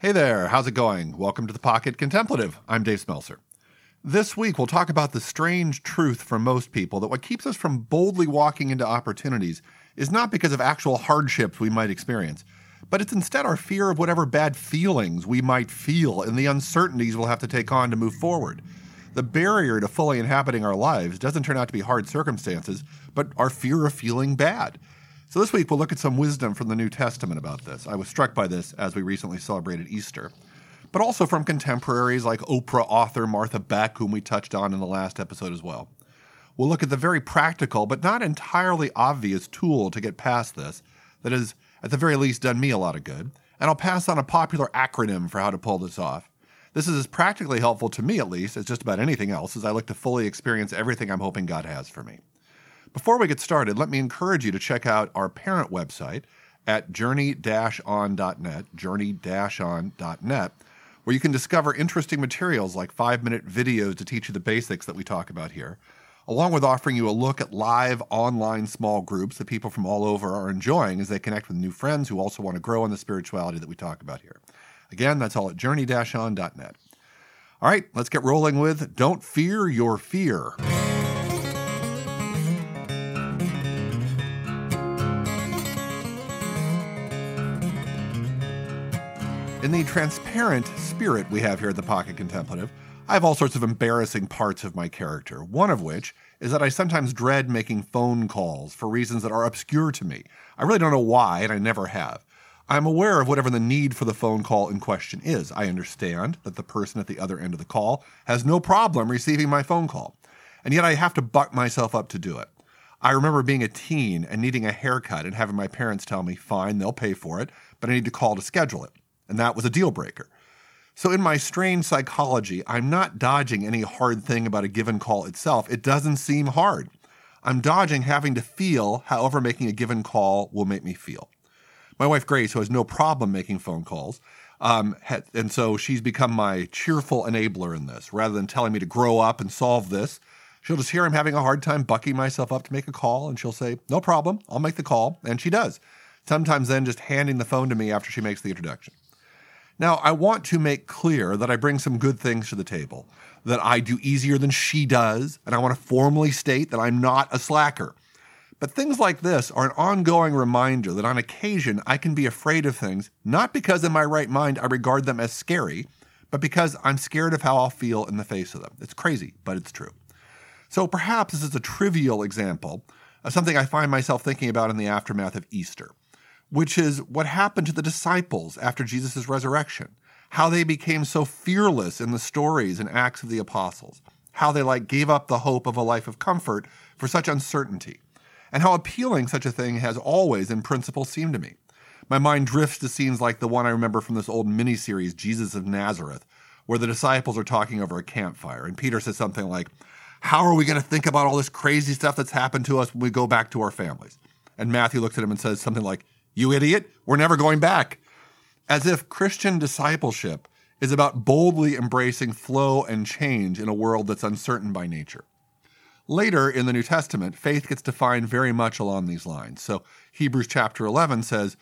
Hey there, how's it going? Welcome to the Pocket Contemplative. I'm Dave Schmelzer. This week, we'll talk about the strange truth for most people that what keeps us from boldly walking into opportunities is not because of actual hardships we might experience, but it's instead our fear of whatever bad feelings we might feel and the uncertainties we'll have to take on to move forward. The barrier to fully inhabiting our lives doesn't turn out to be hard circumstances, but our fear of feeling bad. So this week we'll look at some wisdom from the New Testament about this. I was struck by this as we recently celebrated Easter, but also from contemporaries like Oprah author Martha Beck, whom we touched on in the last episode as well. We'll look at the very practical but not entirely obvious tool to get past this that has, at the very least, done me a lot of good, and I'll pass on a popular acronym for how to pull this off. This is as practically helpful to me, at least, as just about anything else, as I look to fully experience everything I'm hoping God has for me. Before we get started, let me encourage you to check out our parent website at journey-on.net, journey-on.net, where you can discover interesting materials like five minute videos to teach you the basics that we talk about here, along with offering you a look at live online small groups that people from all over are enjoying as they connect with new friends who also want to grow in the spirituality that we talk about here. Again, that's all at journey-on.net. All right, let's get rolling with Don't Fear Your Fear. In the transparent spirit we have here at the Pocket Contemplative, I have all sorts of embarrassing parts of my character, one of which is that I sometimes dread making phone calls for reasons that are obscure to me. I really don't know why, and I never have. I'm aware of whatever the need for the phone call in question is. I understand that the person at the other end of the call has no problem receiving my phone call, and yet I have to buck myself up to do it. I remember being a teen and needing a haircut and having my parents tell me, fine, they'll pay for it, but I need to call to schedule it and that was a deal breaker. So, in my strange psychology, I'm not dodging any hard thing about a given call itself. It doesn't seem hard. I'm dodging having to feel however making a given call will make me feel. My wife Grace, who has no problem making phone calls, um, had, and so she's become my cheerful enabler in this. Rather than telling me to grow up and solve this, she'll just hear I'm having a hard time bucking myself up to make a call, and she'll say, No problem, I'll make the call. And she does. Sometimes then just handing the phone to me after she makes the introduction. Now, I want to make clear that I bring some good things to the table, that I do easier than she does, and I want to formally state that I'm not a slacker. But things like this are an ongoing reminder that on occasion I can be afraid of things, not because in my right mind I regard them as scary, but because I'm scared of how I'll feel in the face of them. It's crazy, but it's true. So perhaps this is a trivial example of something I find myself thinking about in the aftermath of Easter which is what happened to the disciples after Jesus' resurrection, how they became so fearless in the stories and acts of the apostles, how they like gave up the hope of a life of comfort for such uncertainty, and how appealing such a thing has always in principle seemed to me. My mind drifts to scenes like the one I remember from this old miniseries, Jesus of Nazareth, where the disciples are talking over a campfire, and Peter says something like, How are we going to think about all this crazy stuff that's happened to us when we go back to our families? And Matthew looks at him and says something like, you idiot, we're never going back. As if Christian discipleship is about boldly embracing flow and change in a world that's uncertain by nature. Later in the New Testament, faith gets defined very much along these lines. So Hebrews chapter 11 says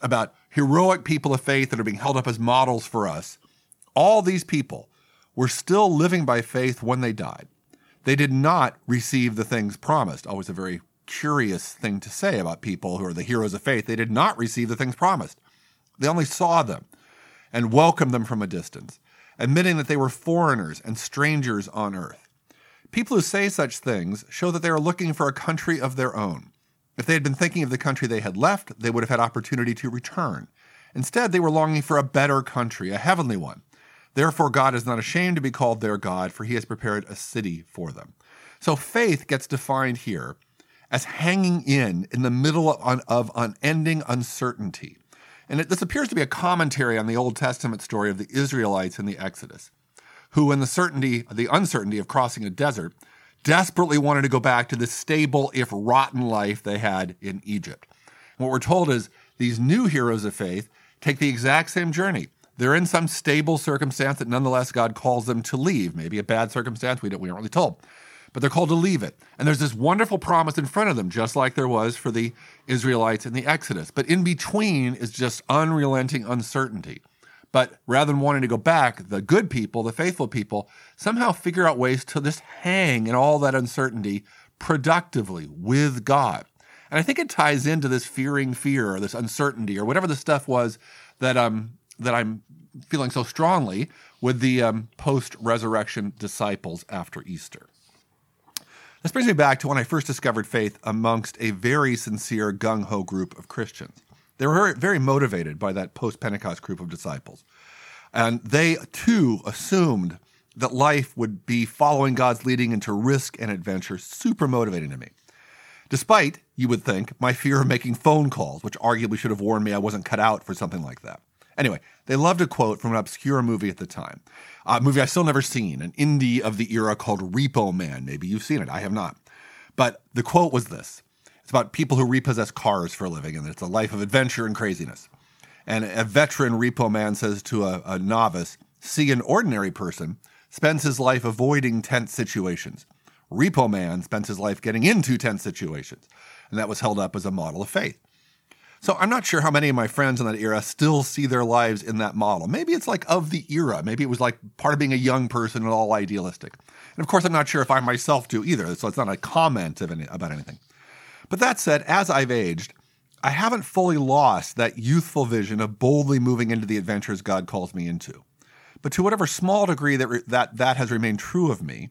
about heroic people of faith that are being held up as models for us. All these people were still living by faith when they died. They did not receive the things promised. Always a very curious thing to say about people who are the heroes of faith. They did not receive the things promised, they only saw them and welcomed them from a distance, admitting that they were foreigners and strangers on earth. People who say such things show that they are looking for a country of their own. If they had been thinking of the country they had left, they would have had opportunity to return. Instead, they were longing for a better country, a heavenly one. Therefore, God is not ashamed to be called their God, for he has prepared a city for them. So faith gets defined here as hanging in in the middle of, of unending uncertainty. And it, this appears to be a commentary on the Old Testament story of the Israelites in the Exodus, who, in the certainty, the uncertainty of crossing a desert, desperately wanted to go back to the stable, if rotten life they had in Egypt. And what we're told is these new heroes of faith take the exact same journey. They're in some stable circumstance that nonetheless God calls them to leave. Maybe a bad circumstance, we, don't, we aren't really told but they're called to leave it. And there's this wonderful promise in front of them, just like there was for the Israelites in the Exodus. But in between is just unrelenting uncertainty. But rather than wanting to go back, the good people, the faithful people, somehow figure out ways to just hang in all that uncertainty productively with God. And I think it ties into this fearing fear or this uncertainty or whatever the stuff was that um that I'm feeling so strongly with the um, post-resurrection disciples after Easter. This brings me back to when I first discovered faith amongst a very sincere gung ho group of Christians. They were very, motivated by that post Pentecost group of disciples. And they too assumed that life would be following God's leading into risk and adventure, super motivating to me. Despite, you would think, my fear of making phone calls, which arguably should have warned me I wasn't cut out for something like that. Anyway, they loved a quote from an obscure movie at the time, a movie I still never seen, an indie of the era called Repo Man. Maybe you've seen it, I have not. But the quote was this it's about people who repossess cars for a living, and it's a life of adventure and craziness. And a veteran repo man says to a, a novice, See, an ordinary person spends his life avoiding tense situations. Repo man spends his life getting into tense situations. And that was held up as a model of faith. So I'm not sure how many of my friends in that era still see their lives in that model. Maybe it's like of the era. Maybe it was like part of being a young person and all idealistic. And of course, I'm not sure if I myself do either. So it's not a comment any, about anything. But that said, as I've aged, I haven't fully lost that youthful vision of boldly moving into the adventures God calls me into. But to whatever small degree that, re- that that has remained true of me,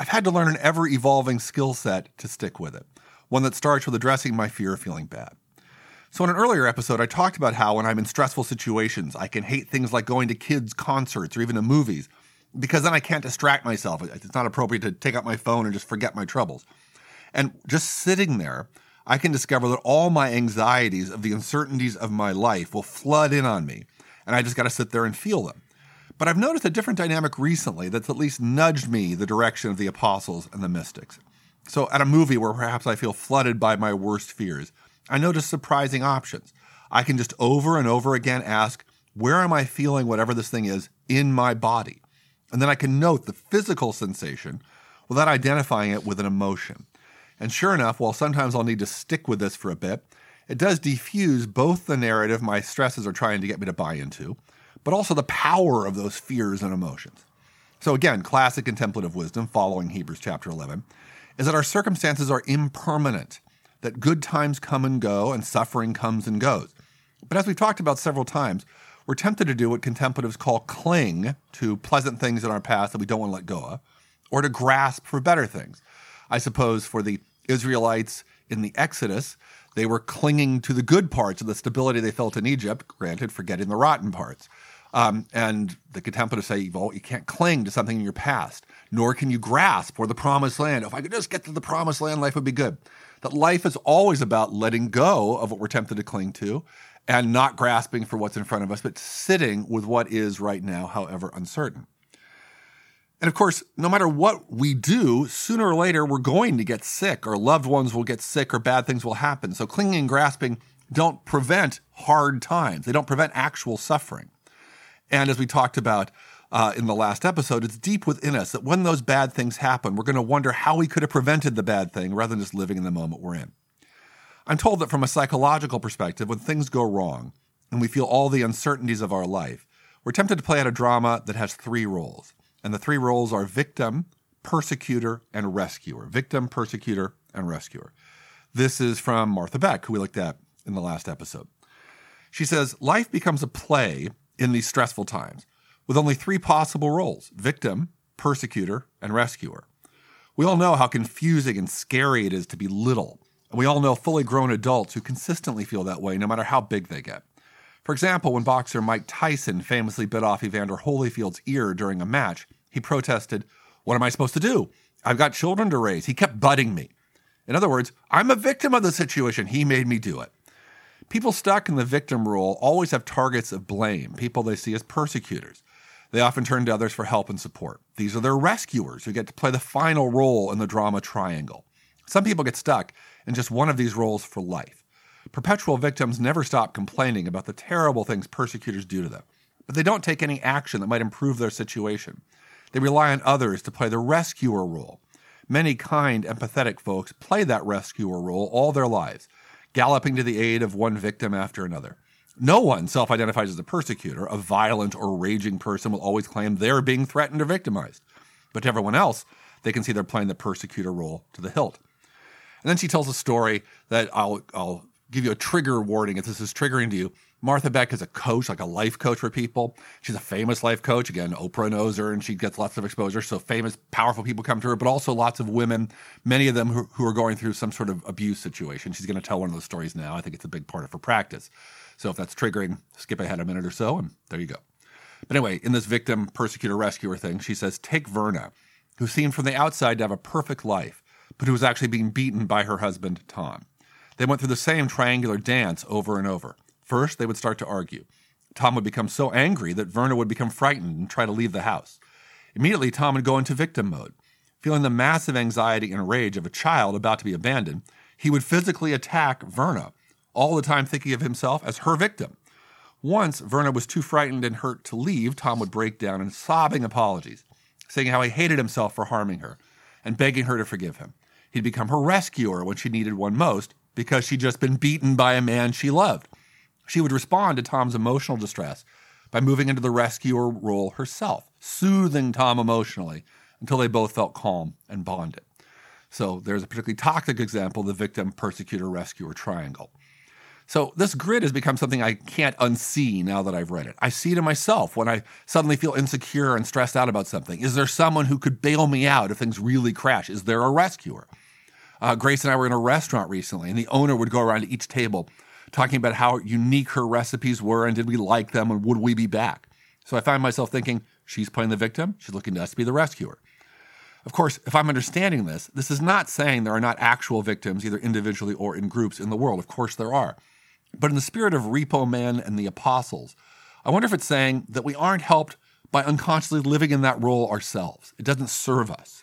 I've had to learn an ever evolving skill set to stick with it, one that starts with addressing my fear of feeling bad. So, in an earlier episode, I talked about how when I'm in stressful situations, I can hate things like going to kids' concerts or even to movies because then I can't distract myself. It's not appropriate to take out my phone and just forget my troubles. And just sitting there, I can discover that all my anxieties of the uncertainties of my life will flood in on me. And I just got to sit there and feel them. But I've noticed a different dynamic recently that's at least nudged me the direction of the apostles and the mystics. So, at a movie where perhaps I feel flooded by my worst fears, I notice surprising options. I can just over and over again ask, where am I feeling whatever this thing is in my body? And then I can note the physical sensation without identifying it with an emotion. And sure enough, while sometimes I'll need to stick with this for a bit, it does defuse both the narrative my stresses are trying to get me to buy into, but also the power of those fears and emotions. So, again, classic contemplative wisdom following Hebrews chapter 11 is that our circumstances are impermanent, that good times come and go and suffering comes and goes. But as we've talked about several times, we're tempted to do what contemplatives call cling to pleasant things in our past that we don't want to let go of, or to grasp for better things. I suppose for the Israelites in the Exodus, they were clinging to the good parts of the stability they felt in Egypt, granted, forgetting the rotten parts. Um, and the contemplatives say, well, you can't cling to something in your past, nor can you grasp for the promised land. If I could just get to the promised land, life would be good. That life is always about letting go of what we're tempted to cling to and not grasping for what's in front of us, but sitting with what is right now, however uncertain. And of course, no matter what we do, sooner or later we're going to get sick, or loved ones will get sick, or bad things will happen. So clinging and grasping don't prevent hard times, they don't prevent actual suffering. And as we talked about uh, in the last episode, it's deep within us that when those bad things happen, we're going to wonder how we could have prevented the bad thing rather than just living in the moment we're in. I'm told that from a psychological perspective, when things go wrong and we feel all the uncertainties of our life, we're tempted to play out a drama that has three roles. And the three roles are victim, persecutor, and rescuer. Victim, persecutor, and rescuer. This is from Martha Beck, who we looked at in the last episode. She says life becomes a play in these stressful times with only three possible roles victim, persecutor, and rescuer. We all know how confusing and scary it is to be little. And we all know fully grown adults who consistently feel that way no matter how big they get. For example, when boxer Mike Tyson famously bit off Evander Holyfield's ear during a match, he protested, What am I supposed to do? I've got children to raise. He kept butting me. In other words, I'm a victim of the situation. He made me do it. People stuck in the victim role always have targets of blame, people they see as persecutors. They often turn to others for help and support. These are their rescuers who get to play the final role in the drama triangle. Some people get stuck in just one of these roles for life. Perpetual victims never stop complaining about the terrible things persecutors do to them, but they don't take any action that might improve their situation. They rely on others to play the rescuer role. Many kind, empathetic folks play that rescuer role all their lives, galloping to the aid of one victim after another. No one self identifies as a persecutor. A violent or raging person will always claim they're being threatened or victimized. But to everyone else, they can see they're playing the persecutor role to the hilt. And then she tells a story that I'll, I'll give you a trigger warning if this is triggering to you. Martha Beck is a coach, like a life coach for people. She's a famous life coach. Again, Oprah knows her and she gets lots of exposure. So famous, powerful people come to her, but also lots of women, many of them who, who are going through some sort of abuse situation. She's going to tell one of those stories now. I think it's a big part of her practice. So if that's triggering, skip ahead a minute or so, and there you go. But anyway, in this victim, persecutor, rescuer thing, she says, Take Verna, who seemed from the outside to have a perfect life, but who was actually being beaten by her husband, Tom. They went through the same triangular dance over and over. First, they would start to argue. Tom would become so angry that Verna would become frightened and try to leave the house. Immediately, Tom would go into victim mode. Feeling the massive anxiety and rage of a child about to be abandoned, he would physically attack Verna, all the time thinking of himself as her victim. Once Verna was too frightened and hurt to leave, Tom would break down in sobbing apologies, saying how he hated himself for harming her and begging her to forgive him. He'd become her rescuer when she needed one most because she'd just been beaten by a man she loved. She would respond to Tom's emotional distress by moving into the rescuer role herself, soothing Tom emotionally until they both felt calm and bonded. So there's a particularly toxic example the victim, persecutor, rescuer triangle. So this grid has become something I can't unsee now that I've read it. I see it in myself when I suddenly feel insecure and stressed out about something. Is there someone who could bail me out if things really crash? Is there a rescuer? Uh, Grace and I were in a restaurant recently, and the owner would go around to each table talking about how unique her recipes were and did we like them and would we be back. So I find myself thinking, she's playing the victim, she's looking to us to be the rescuer. Of course, if I'm understanding this, this is not saying there are not actual victims, either individually or in groups in the world. Of course, there are. But in the spirit of Repo Man and the apostles, I wonder if it's saying that we aren't helped by unconsciously living in that role ourselves. It doesn't serve us.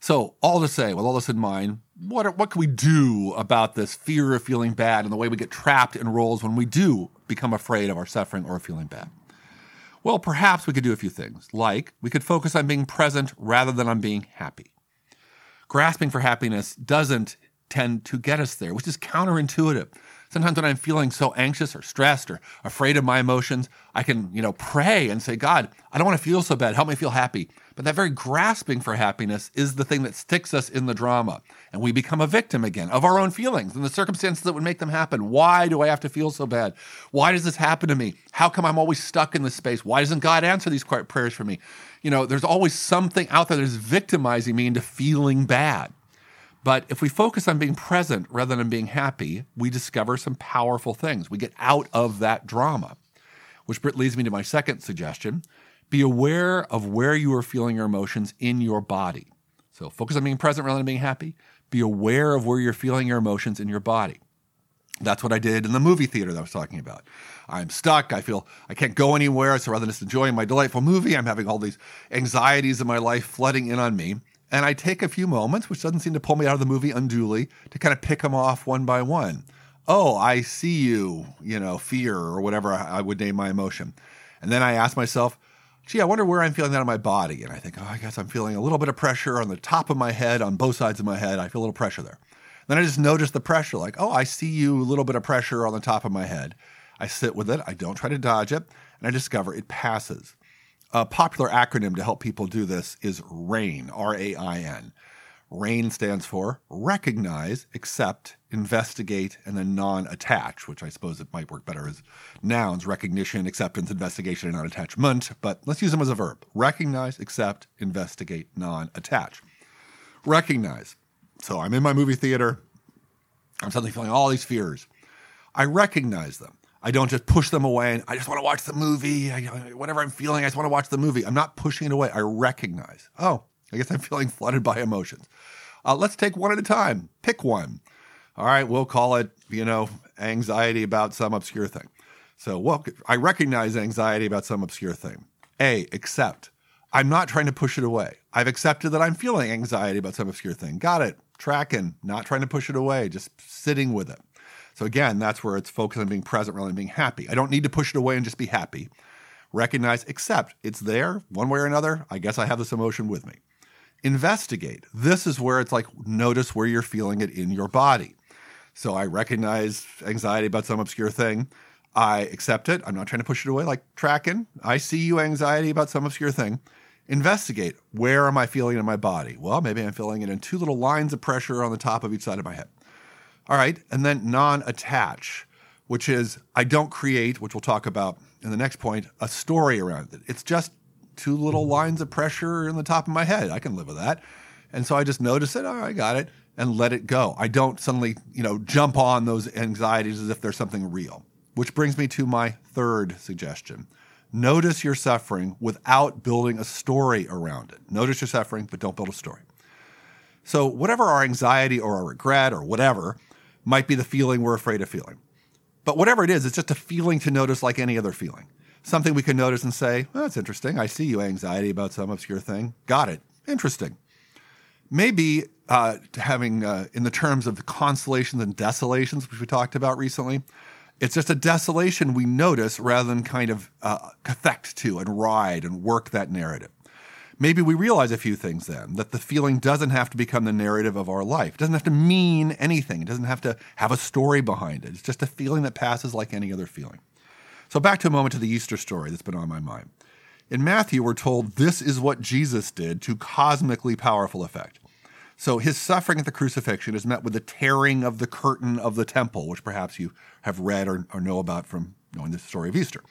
So, all to say, with all this in mind, what, are, what can we do about this fear of feeling bad and the way we get trapped in roles when we do become afraid of our suffering or feeling bad? Well, perhaps we could do a few things, like we could focus on being present rather than on being happy. Grasping for happiness doesn't tend to get us there, which is counterintuitive. Sometimes when I'm feeling so anxious or stressed or afraid of my emotions, I can, you know, pray and say, God, I don't want to feel so bad. Help me feel happy. But that very grasping for happiness is the thing that sticks us in the drama. And we become a victim again of our own feelings and the circumstances that would make them happen. Why do I have to feel so bad? Why does this happen to me? How come I'm always stuck in this space? Why doesn't God answer these quiet prayers for me? You know, there's always something out there that's victimizing me into feeling bad. But if we focus on being present rather than being happy, we discover some powerful things. We get out of that drama, which leads me to my second suggestion. Be aware of where you are feeling your emotions in your body. So focus on being present rather than being happy. Be aware of where you're feeling your emotions in your body. That's what I did in the movie theater that I was talking about. I'm stuck. I feel I can't go anywhere. So rather than just enjoying my delightful movie, I'm having all these anxieties in my life flooding in on me. And I take a few moments, which doesn't seem to pull me out of the movie unduly, to kind of pick them off one by one. Oh, I see you, you know, fear or whatever I would name my emotion. And then I ask myself, gee, I wonder where I'm feeling that in my body. And I think, oh, I guess I'm feeling a little bit of pressure on the top of my head, on both sides of my head. I feel a little pressure there. Then I just notice the pressure, like, oh, I see you, a little bit of pressure on the top of my head. I sit with it, I don't try to dodge it, and I discover it passes. A popular acronym to help people do this is RAIN, R A I N. RAIN stands for recognize, accept, investigate, and then non attach, which I suppose it might work better as nouns recognition, acceptance, investigation, and non attachment. But let's use them as a verb recognize, accept, investigate, non attach. Recognize. So I'm in my movie theater. I'm suddenly feeling all these fears. I recognize them. I don't just push them away and I just want to watch the movie. I, whatever I'm feeling, I just want to watch the movie. I'm not pushing it away. I recognize, oh, I guess I'm feeling flooded by emotions. Uh, let's take one at a time. Pick one. All right, we'll call it, you know, anxiety about some obscure thing. So, well, I recognize anxiety about some obscure thing. A, accept. I'm not trying to push it away. I've accepted that I'm feeling anxiety about some obscure thing. Got it. Tracking, not trying to push it away, just sitting with it. So again, that's where it's focused on being present rather than being happy. I don't need to push it away and just be happy. Recognize, accept it's there one way or another. I guess I have this emotion with me. Investigate. This is where it's like notice where you're feeling it in your body. So I recognize anxiety about some obscure thing. I accept it. I'm not trying to push it away like tracking. I see you anxiety about some obscure thing. Investigate where am I feeling it in my body? Well, maybe I'm feeling it in two little lines of pressure on the top of each side of my head. All right. And then non attach, which is I don't create, which we'll talk about in the next point, a story around it. It's just two little lines of pressure in the top of my head. I can live with that. And so I just notice it. Oh, I got it and let it go. I don't suddenly, you know, jump on those anxieties as if they're something real. Which brings me to my third suggestion. Notice your suffering without building a story around it. Notice your suffering, but don't build a story. So, whatever our anxiety or our regret or whatever might be the feeling we're afraid of feeling. But whatever it is, it's just a feeling to notice like any other feeling. Something we can notice and say, well, that's interesting. I see you anxiety about some obscure thing. Got it. Interesting. Maybe uh, having, uh, in the terms of the consolations and desolations, which we talked about recently, it's just a desolation we notice rather than kind of uh, to and ride and work that narrative. Maybe we realize a few things then that the feeling doesn't have to become the narrative of our life. It doesn't have to mean anything. It doesn't have to have a story behind it. It's just a feeling that passes like any other feeling. So, back to a moment to the Easter story that's been on my mind. In Matthew, we're told this is what Jesus did to cosmically powerful effect. So his suffering at the crucifixion is met with the tearing of the curtain of the temple, which perhaps you have read or, or know about from knowing the story of Easter.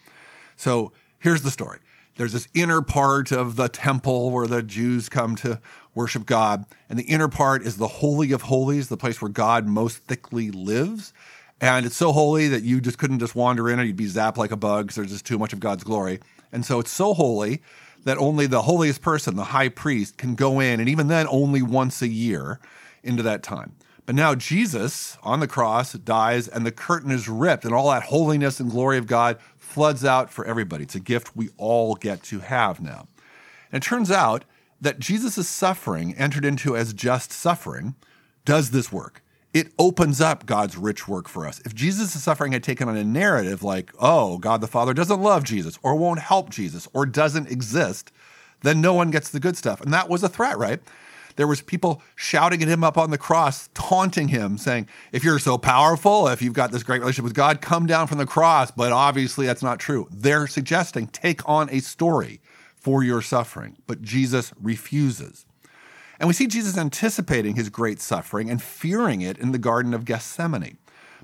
So here's the story. There's this inner part of the temple where the Jews come to worship God. And the inner part is the Holy of Holies, the place where God most thickly lives. And it's so holy that you just couldn't just wander in or you'd be zapped like a bug because there's just too much of God's glory. And so it's so holy that only the holiest person, the high priest, can go in, and even then only once a year into that time. But now Jesus on the cross dies, and the curtain is ripped, and all that holiness and glory of God floods out for everybody. It's a gift we all get to have now. And it turns out that Jesus' suffering, entered into as just suffering, does this work it opens up God's rich work for us. If Jesus' suffering had taken on a narrative like, oh, God the Father doesn't love Jesus or won't help Jesus or doesn't exist, then no one gets the good stuff. And that was a threat, right? There was people shouting at him up on the cross, taunting him, saying, if you're so powerful, if you've got this great relationship with God, come down from the cross. But obviously that's not true. They're suggesting take on a story for your suffering. But Jesus refuses. And we see Jesus anticipating his great suffering and fearing it in the Garden of Gethsemane.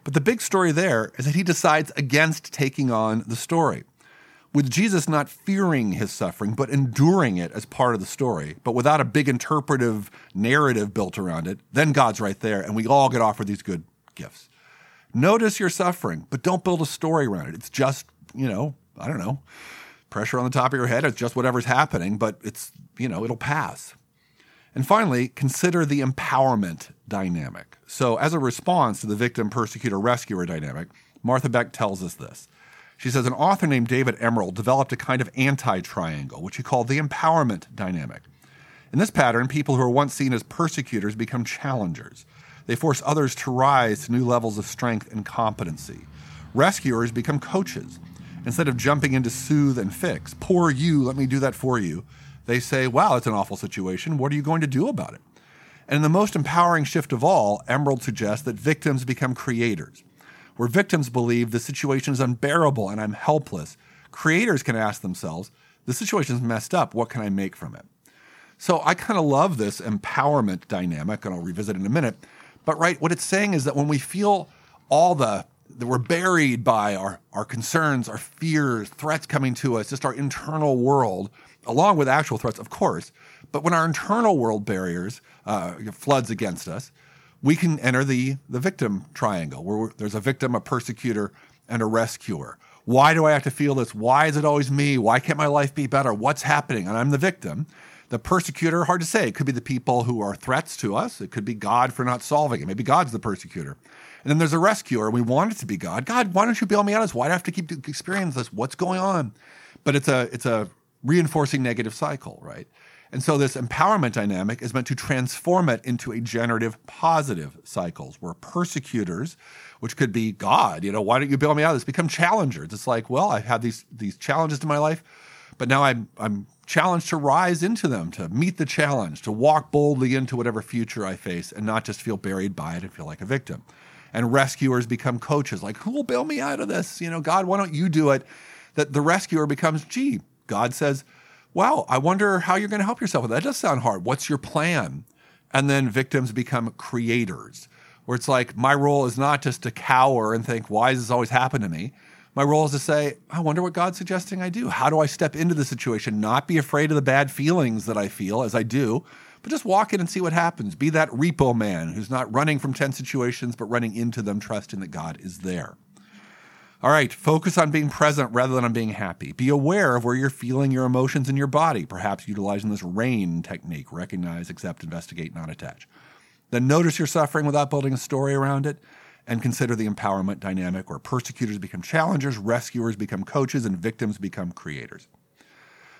But the big story there is that he decides against taking on the story. With Jesus not fearing his suffering, but enduring it as part of the story, but without a big interpretive narrative built around it, then God's right there, and we all get offered these good gifts. Notice your suffering, but don't build a story around it. It's just, you know, I don't know, pressure on the top of your head. It's just whatever's happening, but it's, you know, it'll pass. And finally, consider the empowerment dynamic. So, as a response to the victim, persecutor, rescuer dynamic, Martha Beck tells us this. She says an author named David Emerald developed a kind of anti triangle, which he called the empowerment dynamic. In this pattern, people who are once seen as persecutors become challengers. They force others to rise to new levels of strength and competency. Rescuers become coaches. Instead of jumping in to soothe and fix, poor you, let me do that for you, they say, wow, it's an awful situation. What are you going to do about it? And in the most empowering shift of all, Emerald suggests that victims become creators. Where victims believe the situation is unbearable and I'm helpless, creators can ask themselves, the situation is messed up. What can I make from it? So I kind of love this empowerment dynamic, and I'll revisit in a minute. But right, what it's saying is that when we feel all the that we're buried by our, our concerns, our fears, threats coming to us, just our internal world, along with actual threats, of course. But when our internal world barriers uh, floods against us, we can enter the, the victim triangle where there's a victim, a persecutor, and a rescuer. Why do I have to feel this? Why is it always me? Why can't my life be better? What's happening? And I'm the victim. The persecutor, hard to say. It could be the people who are threats to us. It could be God for not solving it. Maybe God's the persecutor. And then there's a rescuer. We want it to be God. God, why don't you bail me out? Why do I have to keep experiencing this? What's going on? But it's a it's a reinforcing negative cycle, right? And so this empowerment dynamic is meant to transform it into a generative positive cycles where persecutors, which could be God, you know, why don't you bail me out of this, become challengers. It's like, well, I've had these these challenges in my life, but now I'm I'm challenged to rise into them, to meet the challenge, to walk boldly into whatever future I face and not just feel buried by it and feel like a victim. and rescuers become coaches. Like, who will bail me out of this? You know, God, why don't you do it? That the rescuer becomes, gee, God says, wow, I wonder how you're going to help yourself with that. That does sound hard. What's your plan? And then victims become creators, where it's like, my role is not just to cower and think, why does this always happen to me? My role is to say, I wonder what God's suggesting I do. How do I step into the situation? Not be afraid of the bad feelings that I feel as I do, but just walk in and see what happens. Be that repo man who's not running from tense situations, but running into them, trusting that God is there. All right, focus on being present rather than on being happy. Be aware of where you're feeling your emotions in your body, perhaps utilizing this RAIN technique recognize, accept, investigate, not attach. Then notice your suffering without building a story around it and consider the empowerment dynamic where persecutors become challengers, rescuers become coaches, and victims become creators.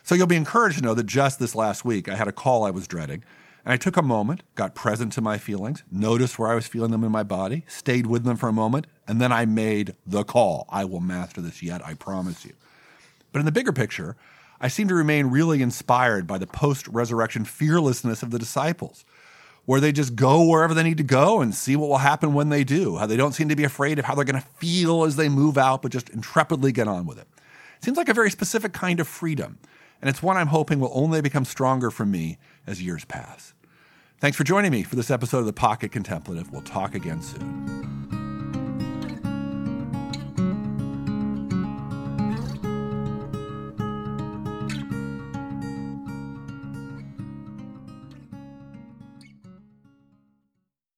So you'll be encouraged to know that just this last week, I had a call I was dreading, and I took a moment, got present to my feelings, noticed where I was feeling them in my body, stayed with them for a moment, and then I made the call. I will master this yet, I promise you. But in the bigger picture, I seem to remain really inspired by the post resurrection fearlessness of the disciples where they just go wherever they need to go and see what will happen when they do. How they don't seem to be afraid of how they're going to feel as they move out, but just intrepidly get on with it. it. Seems like a very specific kind of freedom, and it's one I'm hoping will only become stronger for me as years pass. Thanks for joining me for this episode of The Pocket Contemplative. We'll talk again soon.